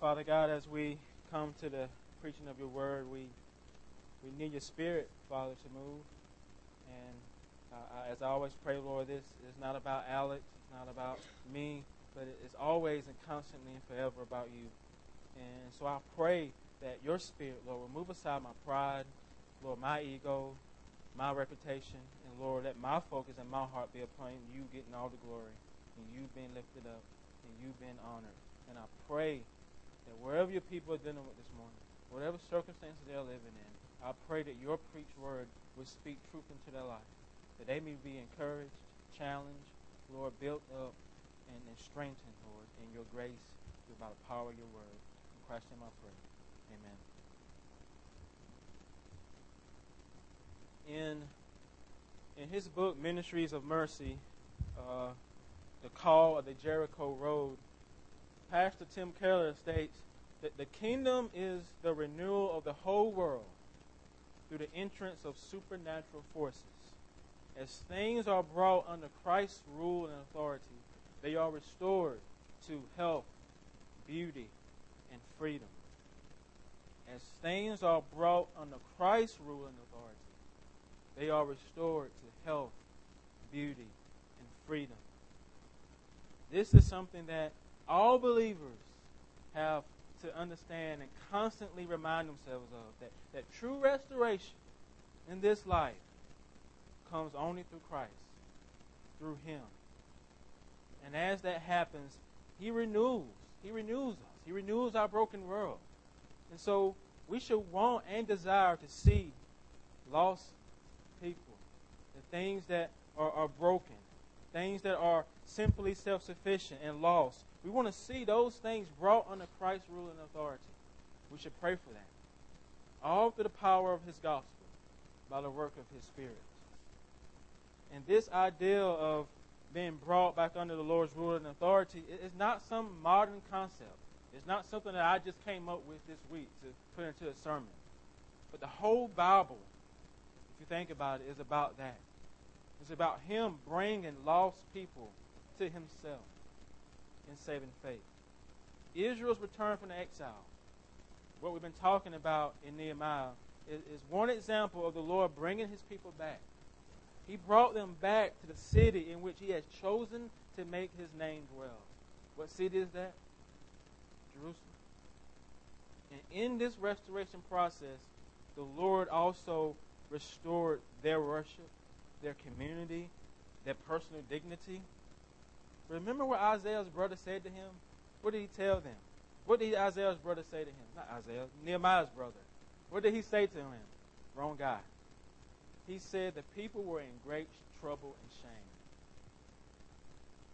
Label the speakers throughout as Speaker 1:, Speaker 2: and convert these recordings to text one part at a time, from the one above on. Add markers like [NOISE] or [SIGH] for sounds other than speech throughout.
Speaker 1: Father God, as we come to the preaching of your word, we we need your spirit, Father, to move. And uh, as I always pray, Lord, this is not about Alex, it's not about me, but it's always and constantly and forever about you. And so I pray that your spirit, Lord, will move aside my pride, Lord, my ego, my reputation, and Lord, let my focus and my heart be upon you getting all the glory, and you being lifted up, and you being honored. And I pray that wherever your people are dealing with this morning, whatever circumstances they're living in, I pray that your preached word will speak truth into their life, that they may be encouraged, challenged, Lord, built up, and, and strengthened, Lord, in your grace by the power of your word. In Christ's name I pray. Amen. In in his book Ministries of Mercy, uh, the call of the Jericho Road, Pastor Tim Keller states that the kingdom is the renewal of the whole world through the entrance of supernatural forces. As things are brought under Christ's rule and authority, they are restored to health, beauty, and freedom. As things are brought under Christ's rule and authority, they are restored to health, beauty, and freedom. This is something that all believers have to understand and constantly remind themselves of that, that true restoration in this life comes only through Christ, through Him. And as that happens, He renews. He renews us. He renews our broken world. And so we should want and desire to see lost people, the things that are, are broken, things that are simply self sufficient and lost, we want to see those things brought under Christ's rule and authority. We should pray for that. All through the power of his gospel, by the work of his spirit. And this idea of being brought back under the Lord's rule and authority is not some modern concept. It's not something that I just came up with this week to put into a sermon. But the whole Bible, if you think about it, is about that. It's about Him bringing lost people to Himself in saving faith. Israel's return from the exile, what we've been talking about in Nehemiah, is, is one example of the Lord bringing his people back. He brought them back to the city in which he has chosen to make his name dwell. What city is that? Jerusalem. And in this restoration process, the Lord also restored their worship, their community, their personal dignity. Remember what Isaiah's brother said to him? What did he tell them? What did Isaiah's brother say to him? Not Isaiah, Nehemiah's brother. What did he say to him? Wrong guy. He said the people were in great trouble and shame.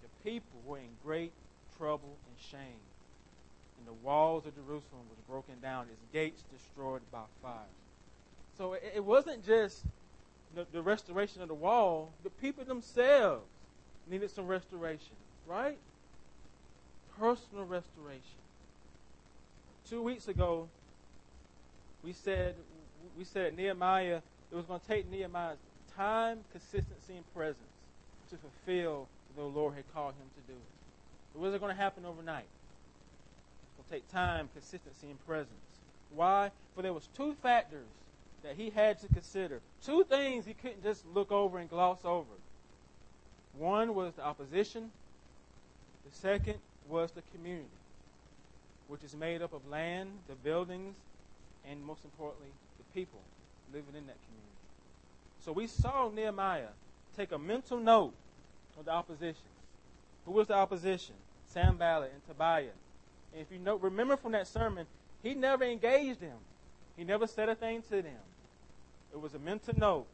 Speaker 1: The people were in great trouble and shame. And the walls of Jerusalem was broken down, its gates destroyed by fire. So it, wasn't just the restoration of the wall, the people themselves needed some restoration right? Personal restoration. Two weeks ago, we said we said Nehemiah it was going to take Nehemiah's time, consistency, and presence to fulfill the Lord had called him to do. It wasn't going to happen overnight. It will take time, consistency, and presence. Why? For there was two factors that he had to consider. Two things he couldn't just look over and gloss over. One was the opposition, the second was the community, which is made up of land, the buildings, and most importantly, the people living in that community. So we saw Nehemiah take a mental note of the opposition. Who was the opposition? Sam Sanballat and Tobiah. And if you know, remember from that sermon, he never engaged them. He never said a thing to them. It was a mental note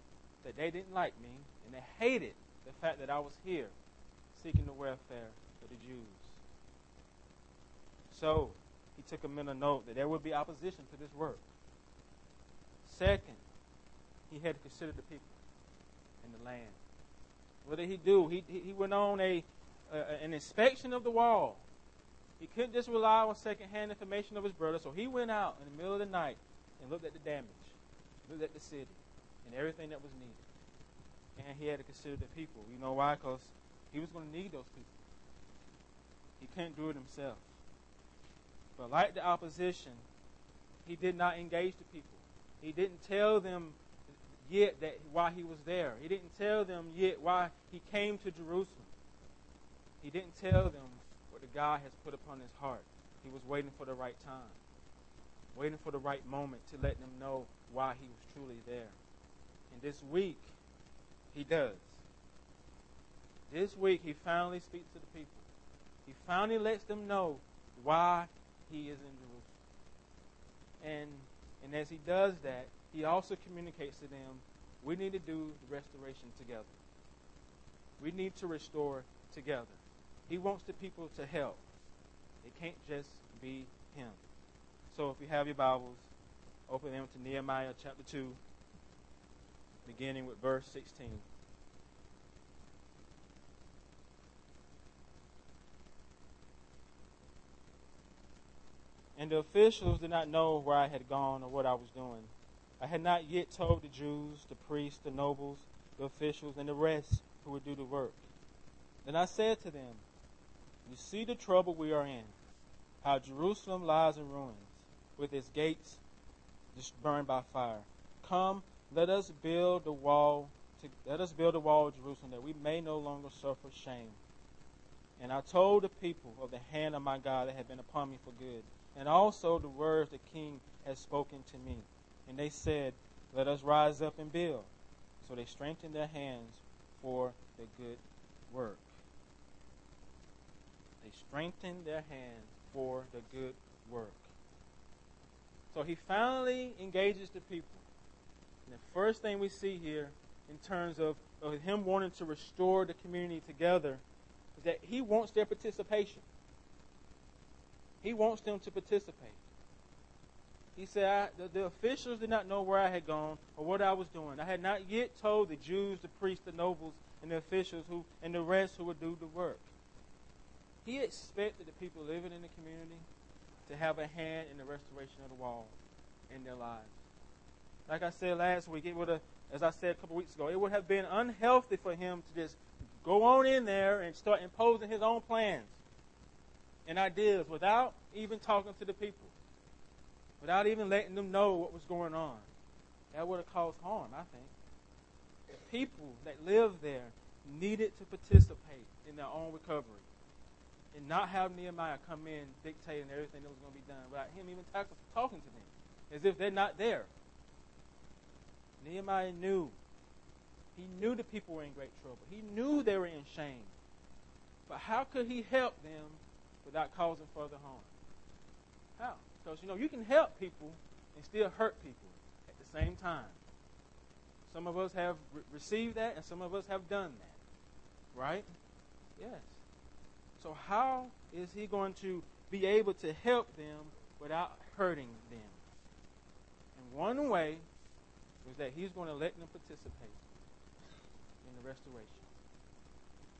Speaker 1: that they didn't like me and they hated the fact that I was here seeking the welfare the Jews. So he took a mental note that there would be opposition to this work. Second, he had to consider the people and the land. What did he do? He, he went on a, uh, an inspection of the wall. He couldn't just rely on secondhand information of his brother, so he went out in the middle of the night and looked at the damage, looked at the city, and everything that was needed. And he had to consider the people. You know why? Because he was going to need those people. He couldn't do it himself. But like the opposition, he did not engage the people. He didn't tell them yet that why he was there. He didn't tell them yet why he came to Jerusalem. He didn't tell them what the God has put upon his heart. He was waiting for the right time, waiting for the right moment to let them know why he was truly there. And this week, he does. This week, he finally speaks to the people. He finally lets them know why he is in Jerusalem. And, and as he does that, he also communicates to them we need to do the restoration together. We need to restore together. He wants the people to help. It can't just be him. So if you have your Bibles, open them to Nehemiah chapter 2, beginning with verse 16. And the officials did not know where I had gone or what I was doing. I had not yet told the Jews, the priests, the nobles, the officials, and the rest who would do the work. Then I said to them, You see the trouble we are in, how Jerusalem lies in ruins, with its gates just burned by fire. Come, let us build the wall. To, let us build a wall of Jerusalem that we may no longer suffer shame. And I told the people of the hand of my God that had been upon me for good and also the words the king has spoken to me. And they said, Let us rise up and build. So they strengthened their hands for the good work. They strengthened their hands for the good work. So he finally engages the people. And the first thing we see here, in terms of, of him wanting to restore the community together, is that he wants their participation. He wants them to participate. He said, the, the, officials did not know where I had gone or what I was doing. I had not yet told the Jews, the priests, the nobles, and the officials who and the rest who would do the work. He expected the people living in the community to have a hand in the restoration of the wall in their lives. Like I said last week, it would have, as I said a couple weeks ago, it would have been unhealthy for him to just go on in there and start imposing his own plans and ideas without even talking to the people, without even letting them know what was going on. That would have caused harm, I think. The people that lived there needed to participate in their own recovery and not have Nehemiah come in dictating everything that was going to be done without him even talking to them as if they're not there. Nehemiah knew. He knew the people were in great trouble. He knew they were in shame. But how could he help them without causing further harm. How? Because, you know, you can help people and still hurt people at the same time. Some of us have re- received that, and some of us have done that. Right? Yes. So, how is he going to be able to help them without hurting them? And one way is that he's going to let them participate in the restoration.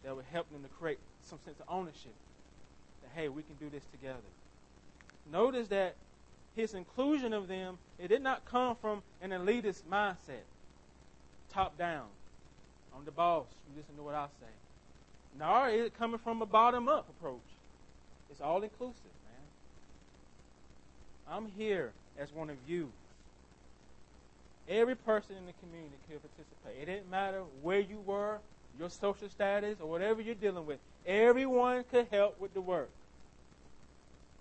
Speaker 1: That would help them to create some sense of ownership hey, we can do this together. Notice that his inclusion of them, it did not come from an elitist mindset, top down, I'm the boss. You listen to what I say. Nor is it coming from a bottom up approach. It's all inclusive, man. I'm here as one of you. Every person in the community could participate. It didn't matter where you were, your social status, or whatever you're dealing with. Everyone could help with the work.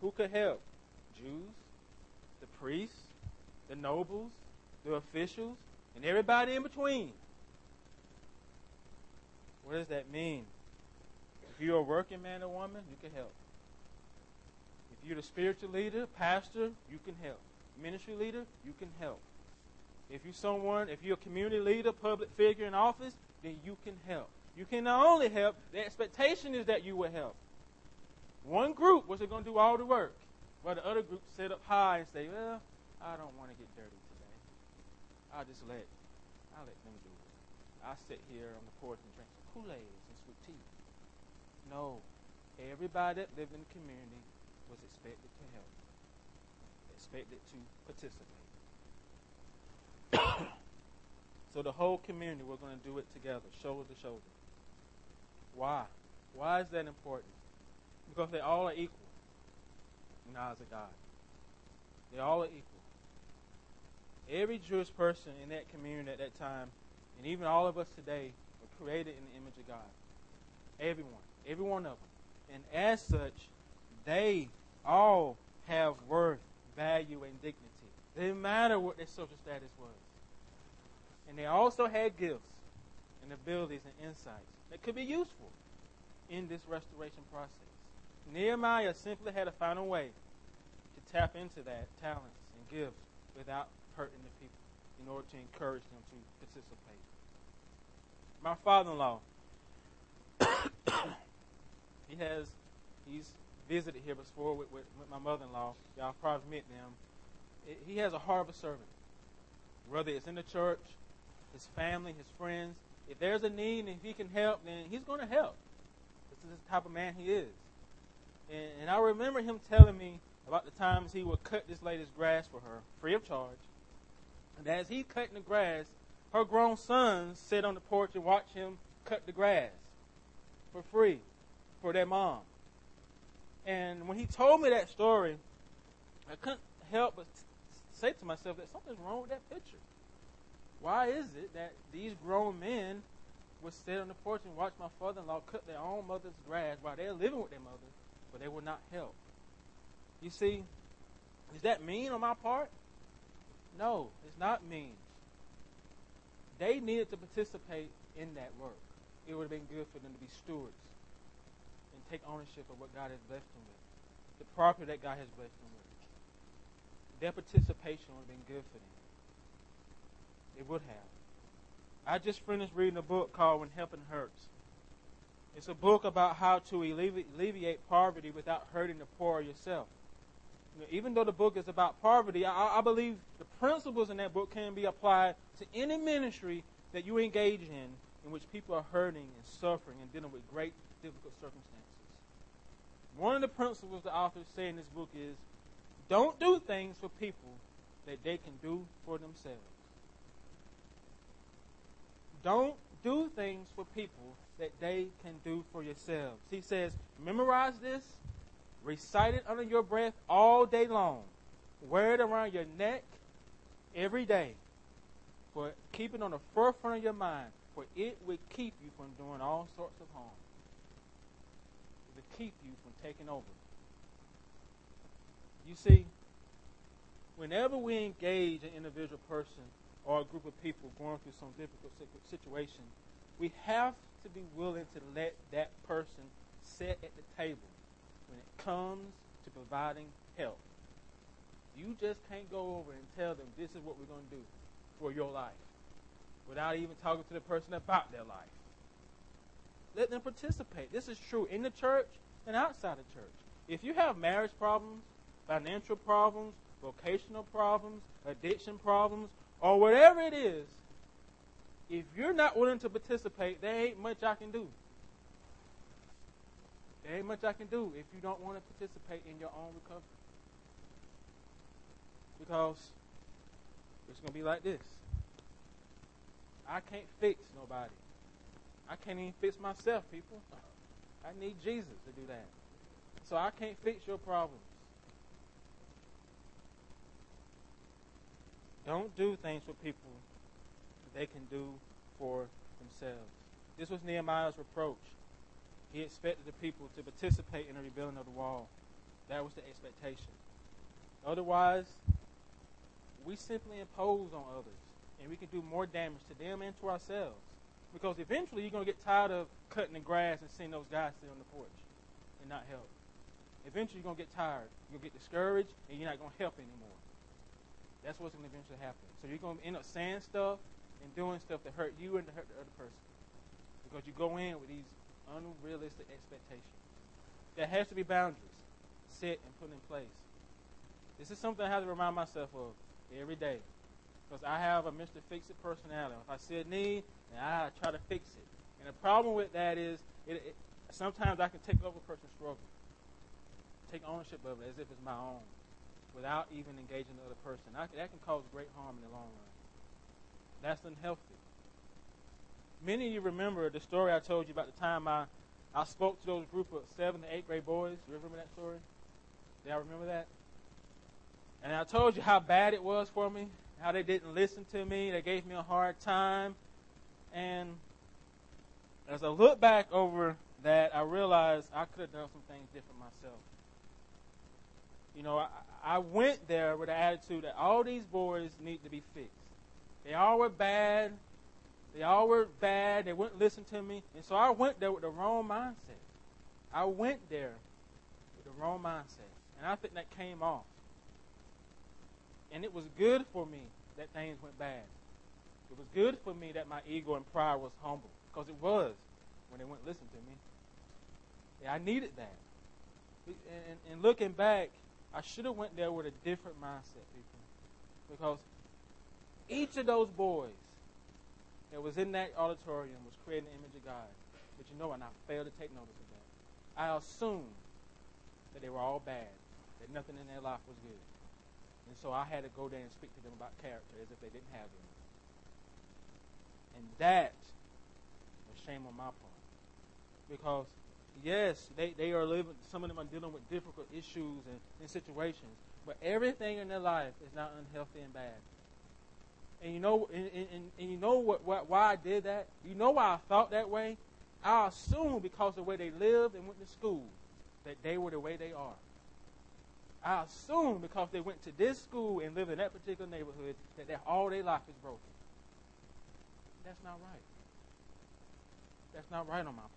Speaker 1: Who could help? Jews, the priests, the nobles, the officials, and everybody in between. What does that mean? If you're a working man or woman, you can help. If you're the spiritual leader, pastor, you can help. Ministry leader, you can help. If you're someone, if you're a community leader, public figure in office, then you can help. You can not only help, the expectation is that you will help. One group was going to do all the work, while the other group sit up high and say, "Well, I don't want to get dirty today. I'll just let I'll let them do it. I sit here on the porch and drink some Kool-Aid and sweet tea." No, everybody that lived in the community was expected to help, expected to participate. [COUGHS] so the whole community, we're going to do it together, shoulder to shoulder. Why? Why is that important? Because they all are equal. in the eyes of God. They all are equal. Every Jewish person in that community at that time, and even all of us today, were created in the image of God. Everyone. Every one of them. And as such, they all have worth, value, and dignity. It didn't matter what their social status was. And they also had gifts and abilities and insights that could be useful in this restoration process. Nehemiah simply had to find a way to tap into that talents and gifts without hurting the people in order to encourage them to participate. My father-in-law, [COUGHS] he has, he's visited here before with, with, with my mother-in-law. Y'all probably met them. He has a heart of a servant. Whether it's in the church, his family, his friends, if there's a need and if he can help, then he's going to help. This is the type of man he is. And, and I remember him telling me about the times he would cut this lady's grass for her, free of charge. And as he's cutting the grass, her grown sons sit on the porch and watch him cut the grass for free for their mom. And when he told me that story, I couldn't help but say to myself that something's wrong with that picture. Why is it that these grown men would sit on the porch and watch my father-in-law cut their own mother's grass while they're living with their mother, but they would not help? You see, is that mean on my part? No, it's not mean. They needed to participate in that work. It would have been good for them to be stewards and take ownership of what God has blessed them with, the property that God has blessed them with. Their participation would have been good for them. It would have. I just finished reading a book called When Helping Hurts. It's a book about how to alleviate poverty without hurting the poor yourself. You know, even though the book is about poverty, I, I believe the principles in that book can be applied to any ministry that you engage in in which people are hurting and suffering and dealing with great difficult circumstances. One of the principles the authors say in this book is don't do things for people that they can do for themselves. Don't do things for people that they can do for yourselves. He says, memorize this, recite it under your breath all day long, wear it around your neck every day, for keep it on the forefront of your mind, for it will keep you from doing all sorts of harm. It will keep you from taking over. You see, whenever we engage an individual person or a group of people going through some difficult situation, we have to be willing to let that person sit at the table when it comes to providing help. You just can't go over and tell them this is what we're going to do for your life without even talking to the person about their life. Let them participate. This is true in the church and outside the church. If you have marriage problems, financial problems, vocational problems, addiction problems, or whatever it is, if you're not willing to participate, there ain't much I can do. There ain't much I can do if you don't want to participate in your own recovery. Because it's going to be like this. I can't fix nobody. I can't even fix myself, people. I need Jesus to do that. So I can't fix your problems. Don't do things for people they can do for themselves. This was Nehemiah's reproach. He expected the people to participate in the rebuilding of the wall. That was the expectation. Otherwise, we simply impose on others, and we can do more damage to them and to ourselves. Because eventually, you're going to get tired of cutting the grass and seeing those guys sit on the porch and not help. Eventually, you're going to get tired. You'll get discouraged, and you're not going to help anymore. That's what's going to eventually happen. So you're going to end up saying stuff and doing stuff that hurt you and hurt the other person. Because you go in with these unrealistic expectations. There has to be boundaries set and put in place. This is something I have to remind myself of every day. Because I have a Mr. Fix It personality. If I see a need, I try to fix it. And the problem with that is it, it, sometimes I can take over a person's struggle, take ownership of it as if it's my own without even engaging the other person. I, that can cause great harm in the long run. That's unhealthy. Many of you remember the story I told you about the time I, I spoke to those group of seven to eight grade boys. You remember that story? Do y'all remember that? And I told you how bad it was for me, how they didn't listen to me, they gave me a hard time. And as I look back over that, I realized I could have done some things different myself. You know, I, I went there with the attitude that all these boys need to be fixed. They all were bad. They all were bad. They wouldn't listen to me. And so I went there with the wrong mindset. I went there with the wrong mindset. And I think that came off. And it was good for me that things went bad. It was good for me that my ego and pride was humble. Because it was when they wouldn't listen to me. Yeah, I needed that. And, and looking back, I should have went there with a different mindset, people. Because each of those boys that was in that auditorium was creating the image of God. But you know what? And I failed to take notice of that. I assumed that they were all bad, that nothing in their life was good. And so I had to go there and speak to them about character as if they didn't have any. And that was shame on my part. Because, yes, they, they are living, some of them are dealing with difficult issues and, and situations. But everything in their life is not unhealthy and bad. And you know, and, and, and you know what, what, why I did that? You know why I thought that way? I assumed because of the way they lived and went to school that they were the way they are. I assume because they went to this school and lived in that particular neighborhood that their, all their life is broken. That's not right. That's not right on my part.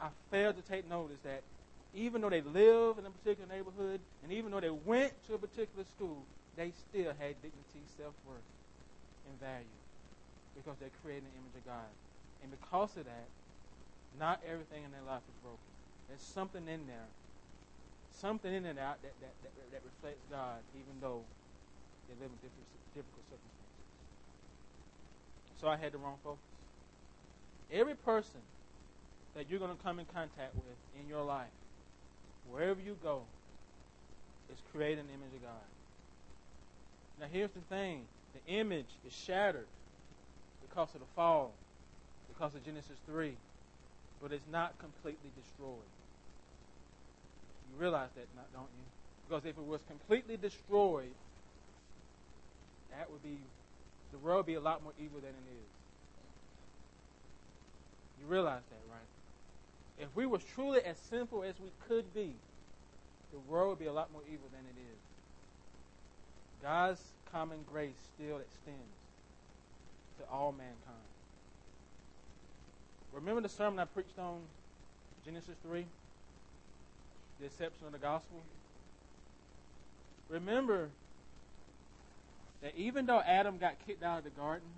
Speaker 1: I failed to take notice that even though they live in a particular neighborhood and even though they went to a particular school, they still had dignity, self worth, and value because they're creating the image of God. And because of that, not everything in their life is broken. There's something in there, something in and out that, that, that, that reflects God, even though they live in different, difficult circumstances. So I had the wrong focus. Every person that you're going to come in contact with in your life, wherever you go, is creating an image of God. Now, here's the thing the image is shattered because of the fall, because of Genesis 3, but it's not completely destroyed. You realize that, don't you? Because if it was completely destroyed, that would be, the world would be a lot more evil than it is. You realize that, right? If we was truly as sinful as we could be, the world would be a lot more evil than it is. God's common grace still extends to all mankind. Remember the sermon I preached on Genesis 3? The exception of the gospel? Remember that even though Adam got kicked out of the garden,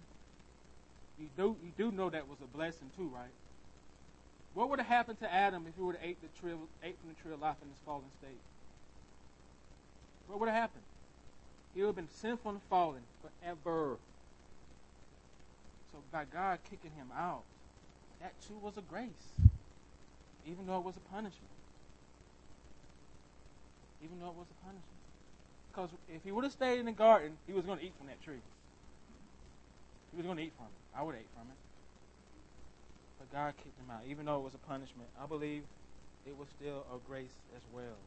Speaker 1: you do, you do know that was a blessing too, right? What would have happened to Adam if he would have ate, the tree, ate from the tree of life in his fallen state? What would have happened? He would have been sinful and fallen forever. So by God kicking him out, that too was a grace. Even though it was a punishment. Even though it was a punishment. Because if he would have stayed in the garden, he was going to eat from that tree. He was going to eat from it. I would have ate from it. But God kicked him out. Even though it was a punishment, I believe it was still a grace as well.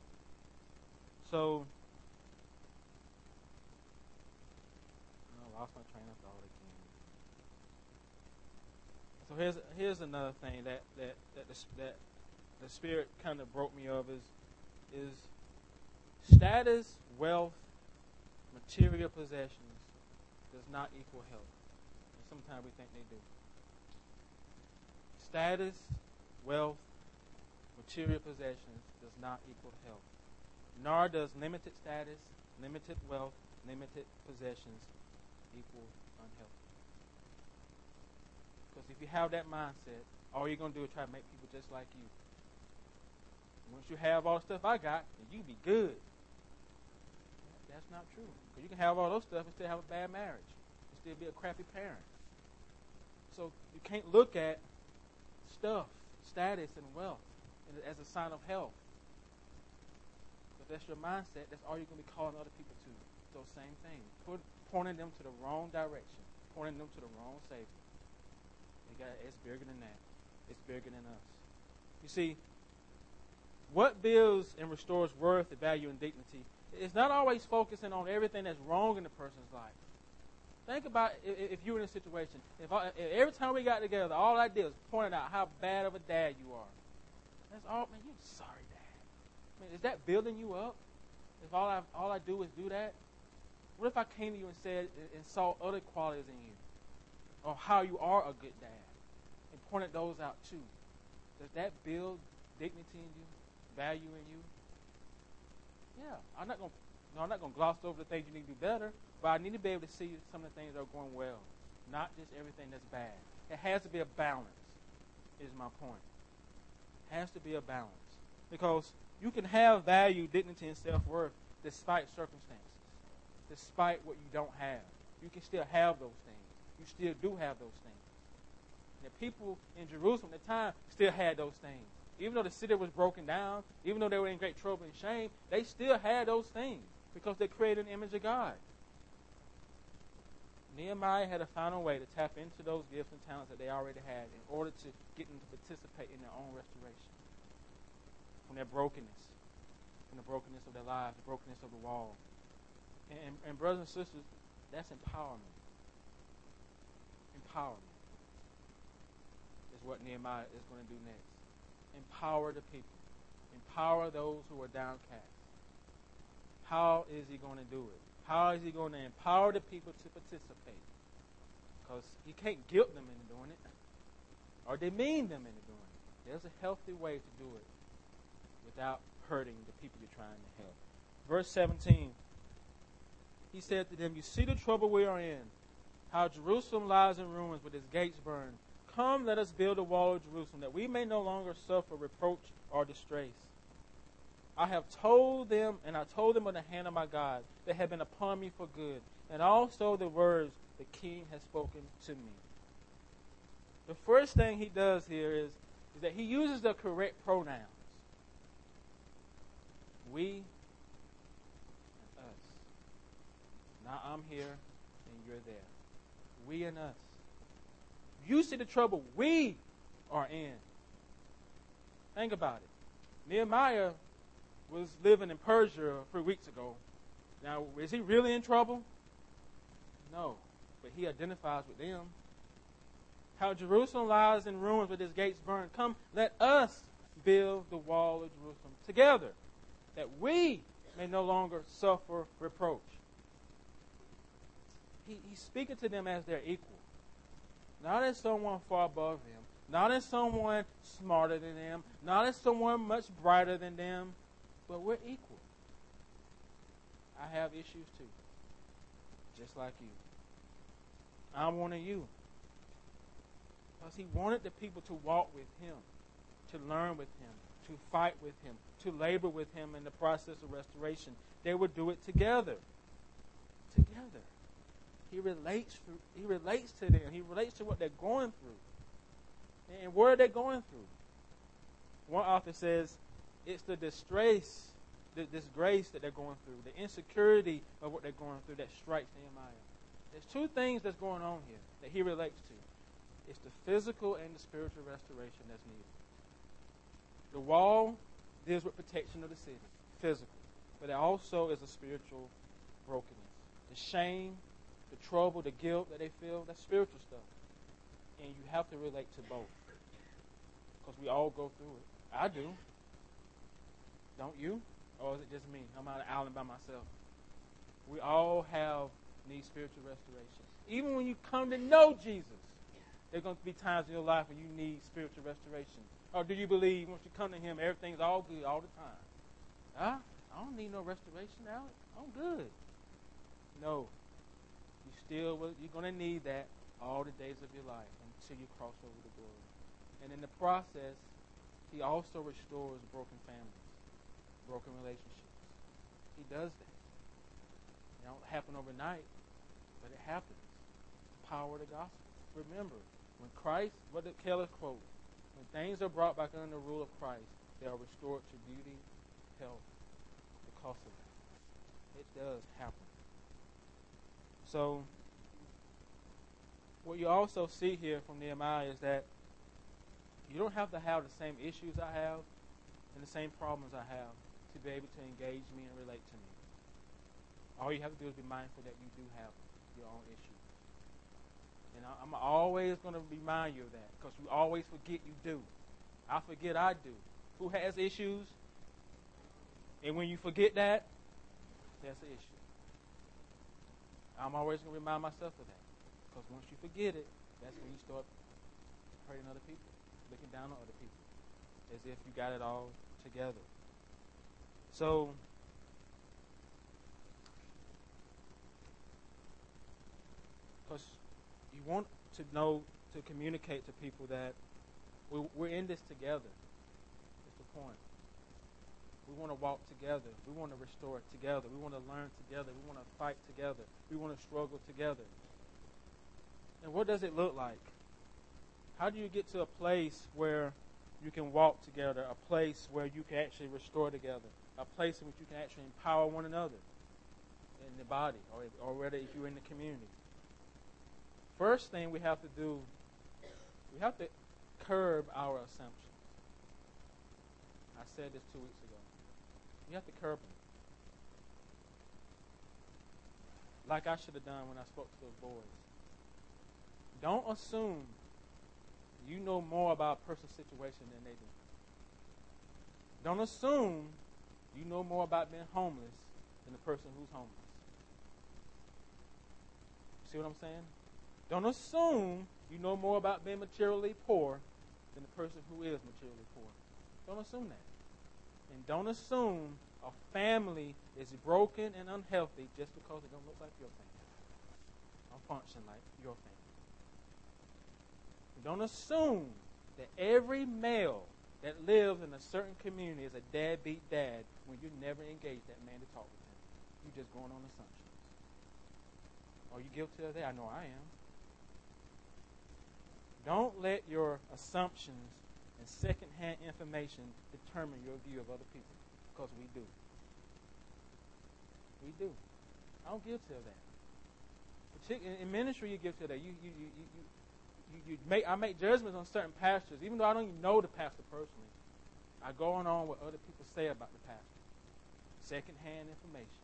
Speaker 1: So lost my train of thought again. So here's here's another thing that that that the, that the spirit kind of broke me of is is status, wealth, material possessions does not equal health. And sometimes we think they do. Status, wealth, material possessions does not equal health. Nor does limited status, limited wealth, limited possessions equal unhealthy. Because if you have that mindset, all you're going to do is try to make people just like you. Once you have all the stuff I got, then you be good. That's not true. Because you can have all those stuff and still have a bad marriage. And still be a crappy parent. So you can't look at stuff, status, and wealth as a sign of health. If that's your mindset, that's all you're going to be calling other people to. Those same things. Put, pointing them to the wrong direction, pointing them to the wrong Savior. it's bigger than that. It's bigger than us. You see, what builds and restores worth, value, and dignity is not always focusing on everything that's wrong in the person's life. Think about if, if you were in a situation. If, I, if, every time we got together, all I did was point out how bad of a dad you are. That's all, man. You're sorry, dad. Man, is that building you up? If all I all I do is do that, what if I came to you and said and saw other qualities in you, or how you are a good dad, and pointed those out too? Does that build dignity in you, value in you? Yeah, I'm not gonna. No, I'm not gonna gloss over the things you need to do better, but I need to be able to see some of the things that are going well, not just everything that's bad. It has to be a balance. Is my point. It has to be a balance because you can have value, dignity, and self worth despite circumstances, despite what you don't have. You can still have those things. You still do have those things. And the people in Jerusalem at the time still had those things. Even though the city was broken down, even though they were in great trouble and shame, they still had those things because they created an image of God. Nehemiah had to find a way to tap into those gifts and talents that they already had in order to get them to participate in their own restoration from their brokenness, from the brokenness of their lives, the brokenness of the wall. And, and, brothers and sisters, that's empowerment. Empowerment is what Nehemiah is going to do next empower the people, empower those who are downcast. How is he going to do it? How is he going to empower the people to participate? Because he can't guilt them into doing it or demean them into doing it. There's a healthy way to do it without hurting the people you're trying to help. Verse 17, he said to them, You see the trouble we are in, how Jerusalem lies in ruins with its gates burned Come, let us build a wall of Jerusalem, that we may no longer suffer reproach or disgrace. I have told them, and I told them of the hand of my God that have been upon me for good, and also the words the king has spoken to me. The first thing he does here is, is that he uses the correct pronouns. We and us. Now I'm here and you're there. We and us. You see the trouble we are in. Think about it. Nehemiah was living in Persia three weeks ago. Now, is he really in trouble? No. But he identifies with them. How Jerusalem lies in ruins with its gates burned. Come, let us build the wall of Jerusalem together, that we may no longer suffer reproach. He, he's speaking to them as their equal not as someone far above them, not as someone smarter than them, not as someone much brighter than them, but we're equal. I have issues too, just like you. One of you. Because he wanted the people to walk with him, to learn with him, to fight with him, to labor with him in the process of restoration. They would do it together. Together. He relates he relates to them. He relates to what they're going through. And what are they going through? One author says it's the distress, the disgrace that they're going through, the insecurity of what they're going through that strikes Nehemiah. There's two things that's going on here that he relates to. It's the physical and the spiritual restoration that's needed. The wall deals with protection of the city, physical, but it also is a spiritual brokenness. The shame the trouble, the guilt that they feel, that's spiritual stuff. And you have to relate to both. Because we all go through it. I do. Don't you? Or is it just me? I'm on an island by myself. We all have need spiritual restoration. Even when you come to know Jesus, there are going to be times in your life when you need spiritual restoration. Or do you believe once you come to Him, everything's all good all the time? Huh? I don't need no restoration, Alex. I'm good. No still you're going to need that all the days of your life until you cross over to glory. And in the process, he also restores broken families, broken relationships. He does that. It don't happen overnight, but it happens. The power of the gospel. Remember, when Christ, what did Keller quote? When things are brought back under the rule of Christ, they are restored to beauty, health, because of that. It does happen. So what you also see here from Nehemiah is that you don't have to have the same issues I have and the same problems I have to be able to engage me and relate to me. All you have to do is be mindful that you do have your own issues. And I'm always going to remind you of that because you always forget you do. I forget I do. Who has issues? And when you forget that, that's an issue. I'm always going to remind myself of that. Because once you forget it, that's when you start hurting other people, looking down on other people, as if you got it all together. So, because you want to know, to communicate to people that we're in this together. That's the point. We want to walk together. We want to restore together. We want to learn together. We want to fight together. We want to struggle together. And what does it look like? How do you get to a place where you can walk together, a place where you can actually restore together, a place in which you can actually empower one another in the body or, or whether if you're in the community? First thing we have to do, we have to curb our assumptions. I said this two weeks ago. You have to curb them. Like I should have done when I spoke to those boys. Don't assume you know more about a person's situation than they do. Don't assume you know more about being homeless than the person who's homeless. See what I'm saying? Don't assume you know more about being materially poor than the person who is materially poor. Don't assume that. And don't assume a family is broken and unhealthy just because it don't look like your family. Don't function like your family. Don't assume that every male that lives in a certain community is a deadbeat dad when you never engage that man to talk with him. You're just going on assumptions. Are you guilty of that? I know I am. Don't let your assumptions and secondhand information determine your view of other people, because we do. We do. I'm guilty of that. In ministry, you're guilty of that. You, you, you, you, you, you make, I make judgments on certain pastors, even though I don't even know the pastor personally. I go on on what other people say about the pastor. Secondhand information.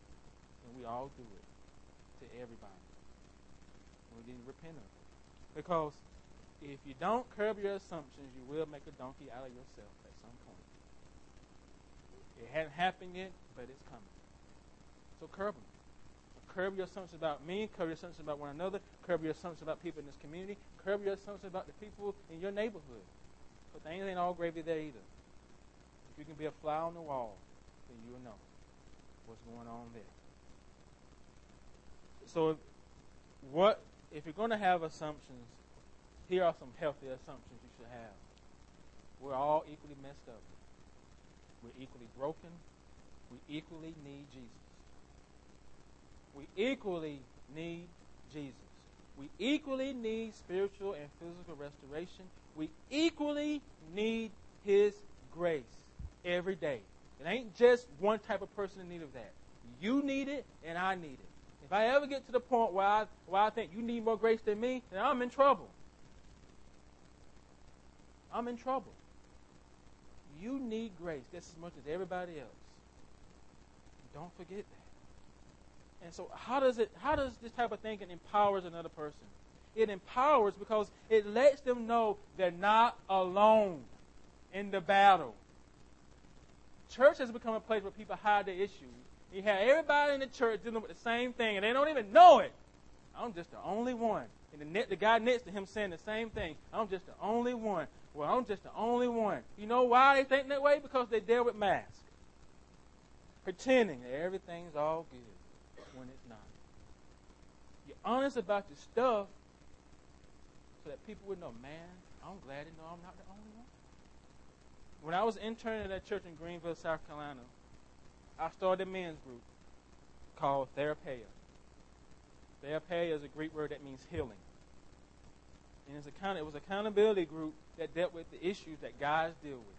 Speaker 1: And we all do it to everybody. We didn't repent of it. Because if you don't curb your assumptions, you will make a donkey out of yourself at some point. It hasn't happened yet, but it's coming. So curb them. Curb your assumptions about me, curb your assumptions about one another, curb your assumptions about people in this community, curb your assumptions about the people in your neighborhood. But things ain't all gravy there either. If you can be a fly on the wall, then you'll know what's going on there. So, what if you're going to have assumptions? Here are some healthy assumptions you should have. We're all equally messed up. We're equally broken. We equally need Jesus. We equally need Jesus. We equally need spiritual and physical restoration. We equally need His grace every day. It ain't just one type of person in need of that. You need it, and I need it. If I ever get to the point where I, where I think you need more grace than me, then I'm in trouble. I'm in trouble. You need grace just as much as everybody else. Don't forget that. And so how does it how does this type of thinking empowers another person? It empowers because it lets them know they're not alone in the battle. Church has become a place where people hide their issues. You have everybody in the church dealing with the same thing, and they don't even know it. I'm just the only one. And the, ne- the guy next to him saying the same thing. I'm just the only one. Well, I'm just the only one. You know why they think that way? Because they deal with masks. Pretending that everything's all good when it's not. You're honest about your stuff so that people would know, man, I'm glad to know I'm not the only one. When I was interning at a church in Greenville, South Carolina, I started a men's group called Therapeia. Therapeia is a Greek word that means healing. And it's a, it was accountability group that dealt with the issues that guys deal with.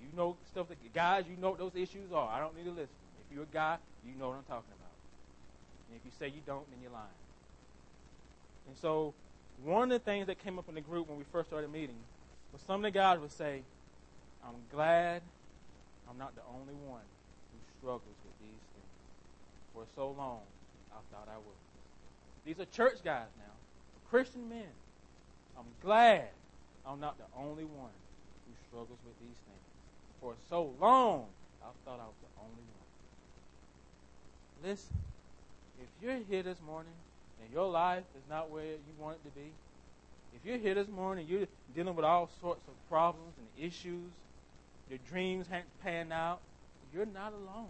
Speaker 1: You know stuff that guys, you know what those issues are. I don't need to listen. If you're a guy, you know what I'm talking about. And if you say you don't, then you're lying. And so, one of the things that came up in the group when we first started meeting was some of the guys would say, I'm glad I'm not the only one who struggles with these things. For so long, I thought I was. These are church guys now, Christian men. I'm glad I'm not the only one who struggles with these things. For so long, I thought I was the only one. Listen, if you're here this morning and your life is not where you want it to be, if you're here this morning, you're dealing with all sorts of problems and issues, your dreams haven't panned out, you're not alone.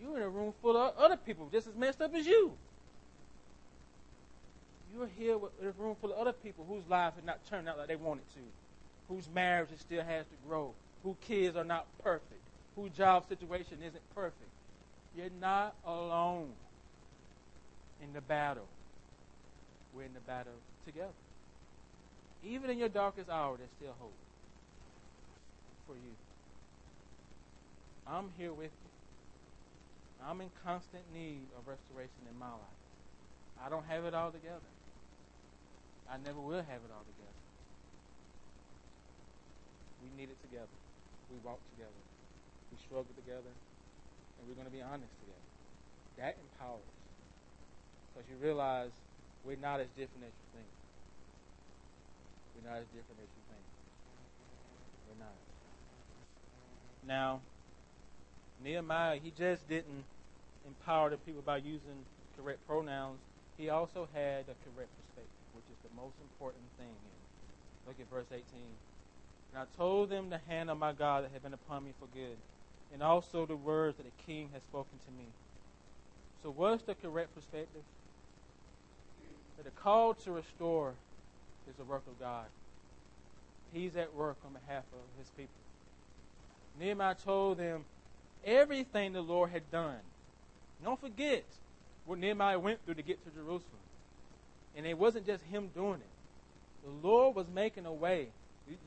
Speaker 1: You're in a room full of other people just as messed up as you. You're here with a room full of other people whose lives have not turned out like they wanted to, whose marriage still has to grow, whose kids are not perfect, whose job situation isn't perfect. You're not alone in the battle. We're in the battle together. Even in your darkest hour, there's still hope for you. I'm here with you. I'm in constant need of restoration in my life. I don't have it all together. I never will have it all together. We need it together. We walk together. We struggle together. And we're going to be honest together. That empowers. Because you realize we're not as different as you think. We're not as different as you think. We're not. Now, Nehemiah, he just didn't empower the people by using correct pronouns. He also had a correct perspective, the most important thing here. Look at verse 18. And I told them the hand of my God that had been upon me for good, and also the words that the king had spoken to me. So, what's the correct perspective? That the call to restore is the work of God. He's at work on behalf of his people. Nehemiah told them everything the Lord had done. Don't forget what Nehemiah went through to get to Jerusalem. And it wasn't just him doing it. The Lord was making a way.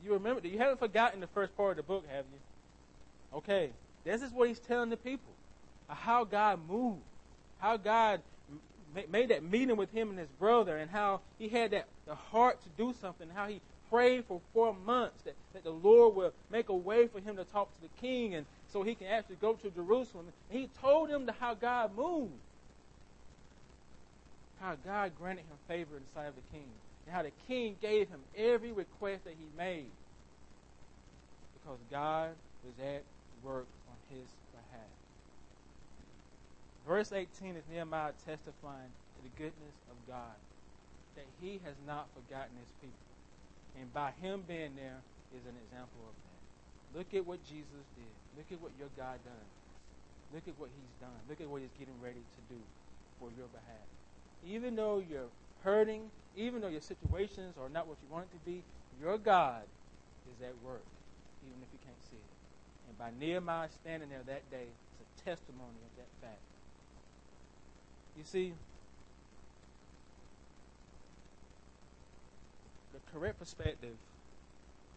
Speaker 1: You, remember, you haven't forgotten the first part of the book, have you? Okay. This is what he's telling the people. How God moved. How God made that meeting with him and his brother and how he had that the heart to do something, how he prayed for four months that, that the Lord will make a way for him to talk to the king and so he can actually go to Jerusalem. And he told him how God moved. How God granted him favor in the sight of the king. And how the king gave him every request that he made. Because God was at work on his behalf. Verse 18 is Nehemiah testifying to the goodness of God. That he has not forgotten his people. And by him being there is an example of that. Look at what Jesus did. Look at what your God done. Look at what he's done. Look at what he's getting ready to do for your behalf. Even though you're hurting, even though your situations are not what you want it to be, your God is at work, even if you can't see it. And by Nehemiah standing there that day, it's a testimony of that fact. You see, the correct perspective,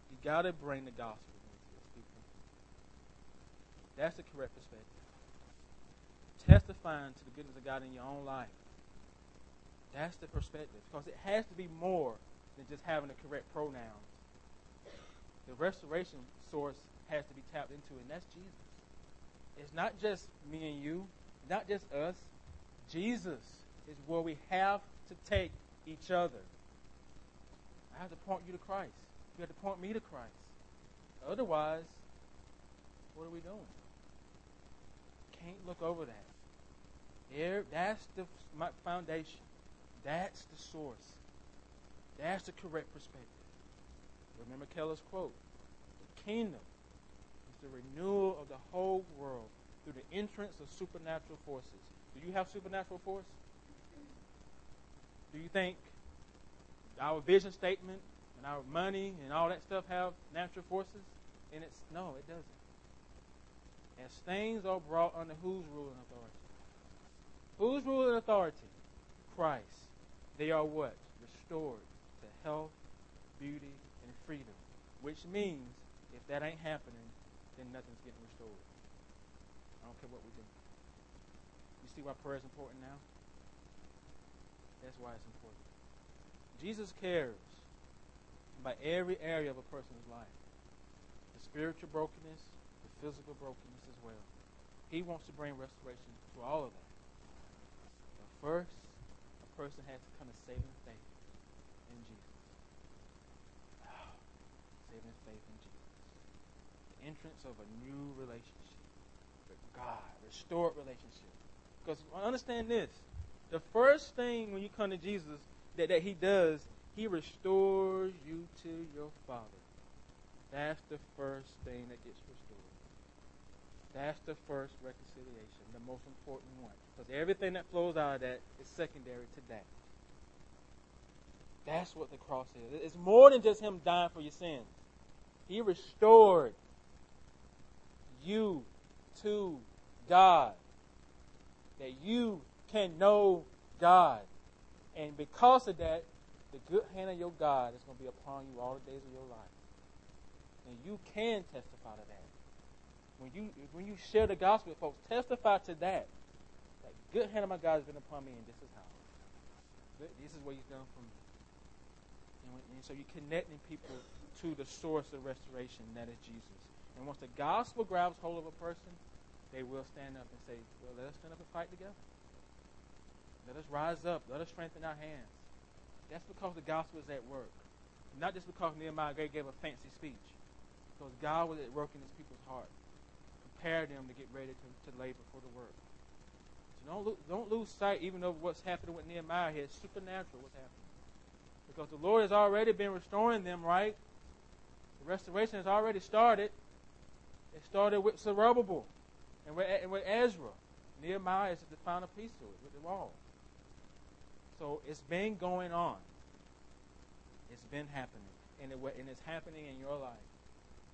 Speaker 1: you got to bring the gospel into people. That's the correct perspective. Testifying to the goodness of God in your own life. That's the perspective. Because it has to be more than just having the correct pronouns. The restoration source has to be tapped into, and that's Jesus. It's not just me and you, not just us. Jesus is where we have to take each other. I have to point you to Christ. You have to point me to Christ. Otherwise, what are we doing? Can't look over that. There, that's the foundation. That's the source. That's the correct perspective. Remember Keller's quote. The kingdom is the renewal of the whole world through the entrance of supernatural forces. Do you have supernatural force? Do you think our vision statement and our money and all that stuff have natural forces? And it's no, it doesn't. As things are brought under whose rule and authority? Whose rule and authority? Christ. They are what? Restored to health, beauty, and freedom. Which means if that ain't happening, then nothing's getting restored. I don't care what we do. You see why prayer is important now? That's why it's important. Jesus cares about every area of a person's life the spiritual brokenness, the physical brokenness as well. He wants to bring restoration to all of that. But first, person has to come to saving faith in Jesus. Oh, saving faith in Jesus. The entrance of a new relationship with God, restored relationship. Because understand this the first thing when you come to Jesus that, that He does, He restores you to your Father. That's the first thing that gets restored. That's the first reconciliation, the most important one. Because everything that flows out of that is secondary to that. That's what the cross is. It's more than just Him dying for your sins. He restored you to God. That you can know God. And because of that, the good hand of your God is going to be upon you all the days of your life. And you can testify to that. When you when you share the gospel with folks, testify to that. That good hand of my God has been upon me, and this is how. This is what He's done for me. And, when, and so you're connecting people to the source of restoration, that is Jesus. And once the gospel grabs hold of a person, they will stand up and say, Well, let us stand up and fight together. Let us rise up. Let us strengthen our hands. That's because the gospel is at work. Not just because Nehemiah gave a fancy speech. Because God was at work in his people's heart. Prepare them to get ready to, to labor for the work. So don't, lo- don't lose sight, even of what's happening with Nehemiah here. It's supernatural what's happening. Because the Lord has already been restoring them, right? The restoration has already started. It started with Zerubbabel and with, and with Ezra. Nehemiah is the final piece to it, with the wall. So it's been going on. It's been happening. And, it, and it's happening in your life.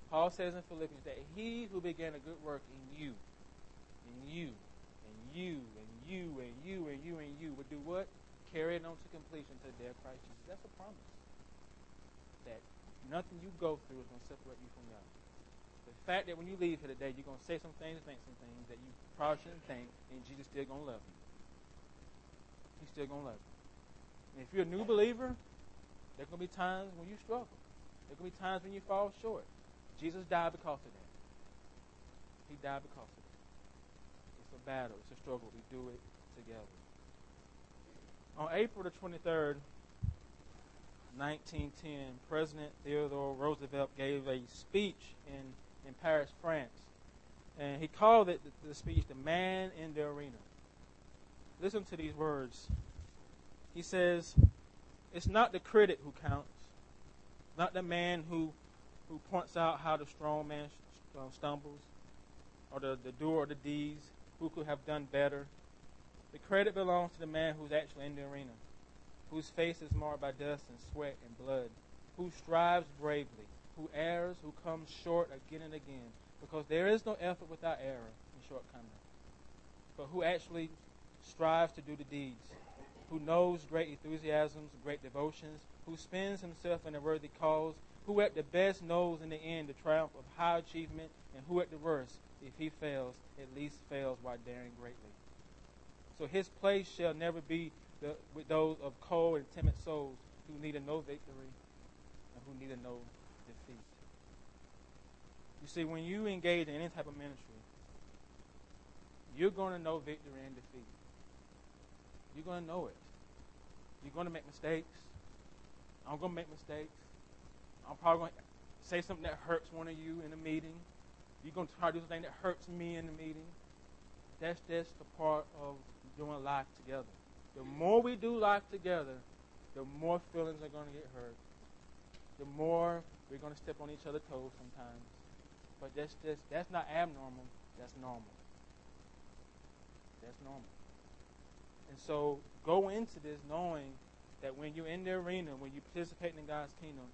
Speaker 1: Paul says in Philippians that he who began a good work in you, in you, and you, and you, and you, and you, and you, would do what? Carry it on to completion to the day of Christ Jesus. That's a promise. That nothing you go through is going to separate you from God. The fact that when you leave here today, you're going to say some things, think some things that you probably shouldn't think, and Jesus still going to love you. He's still going to love you. And if you're a new believer, there's going to be times when you struggle. There's going to be times when you fall short. Jesus died because of that. He died because of that. It's a battle. It's a struggle. We do it together. On April the 23rd, 1910, President Theodore Roosevelt gave a speech in, in Paris, France. And he called it the, the speech, The Man in the Arena. Listen to these words. He says, It's not the critic who counts, not the man who, who points out how the strong man uh, stumbles, or the, the doer of the deeds who could have done better. The credit belongs to the man who's actually in the arena, whose face is marred by dust and sweat and blood, who strives bravely, who errs, who comes short again and again, because there is no effort without error and shortcoming, but who actually strives to do the deeds who knows great enthusiasms, great devotions, who spends himself in a worthy cause, who at the best knows in the end the triumph of high achievement, and who at the worst, if he fails, at least fails while daring greatly. So his place shall never be the, with those of cold and timid souls who neither know victory and who neither know defeat. You see, when you engage in any type of ministry, you're going to know victory and defeat. You're going to know it. You're going to make mistakes. I'm going to make mistakes. I'm probably going to say something that hurts one of you in a meeting. You're going to try to do something that hurts me in the meeting. That's just the part of doing life together. The more we do life together, the more feelings are going to get hurt. The more we're going to step on each other's toes sometimes. But that's just that's not abnormal. That's normal. That's normal. And so go into this knowing that when you're in the arena, when you're participating in God's kingdom,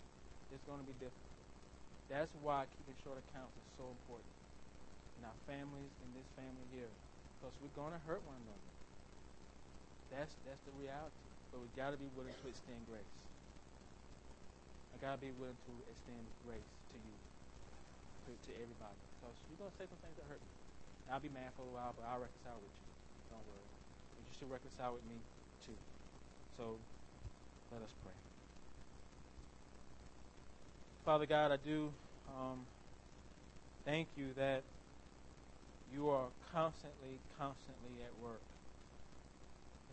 Speaker 1: it's going to be different. That's why keeping short accounts is so important in our families, in this family here, because we're going to hurt one another. That's that's the reality. But we got to be willing to extend grace. I got to be willing to extend grace to you, to, to everybody, because you're going to say some things that hurt me. I'll be mad for a while, but I'll reconcile with you. Don't worry to reconcile with me too. So let us pray. Father God, I do um, thank you that you are constantly, constantly at work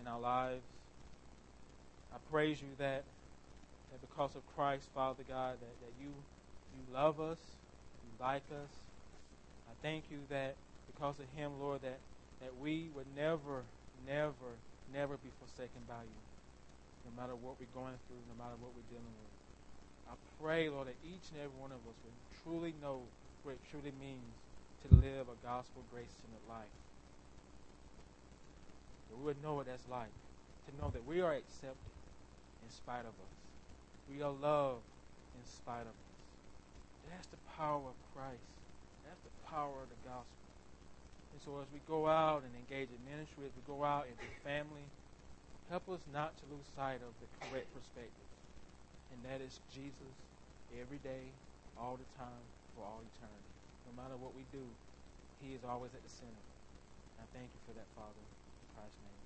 Speaker 1: in our lives. I praise you that, that because of Christ, Father God, that, that you you love us, you like us. I thank you that because of him, Lord, that, that we would never, never, never be forsaken by you, no matter what we're going through, no matter what we're dealing with. I pray, Lord, that each and every one of us would truly know what it truly means to live a gospel grace centered life. That we would know what that's like. To know that we are accepted in spite of us. We are loved in spite of us. That's the power of Christ. That's the power of the gospel. And so as we go out and engage in ministry, as we go out into family, help us not to lose sight of the correct perspective. And that is Jesus every day, all the time, for all eternity. No matter what we do, he is always at the center. I thank you for that, Father. In Christ's name.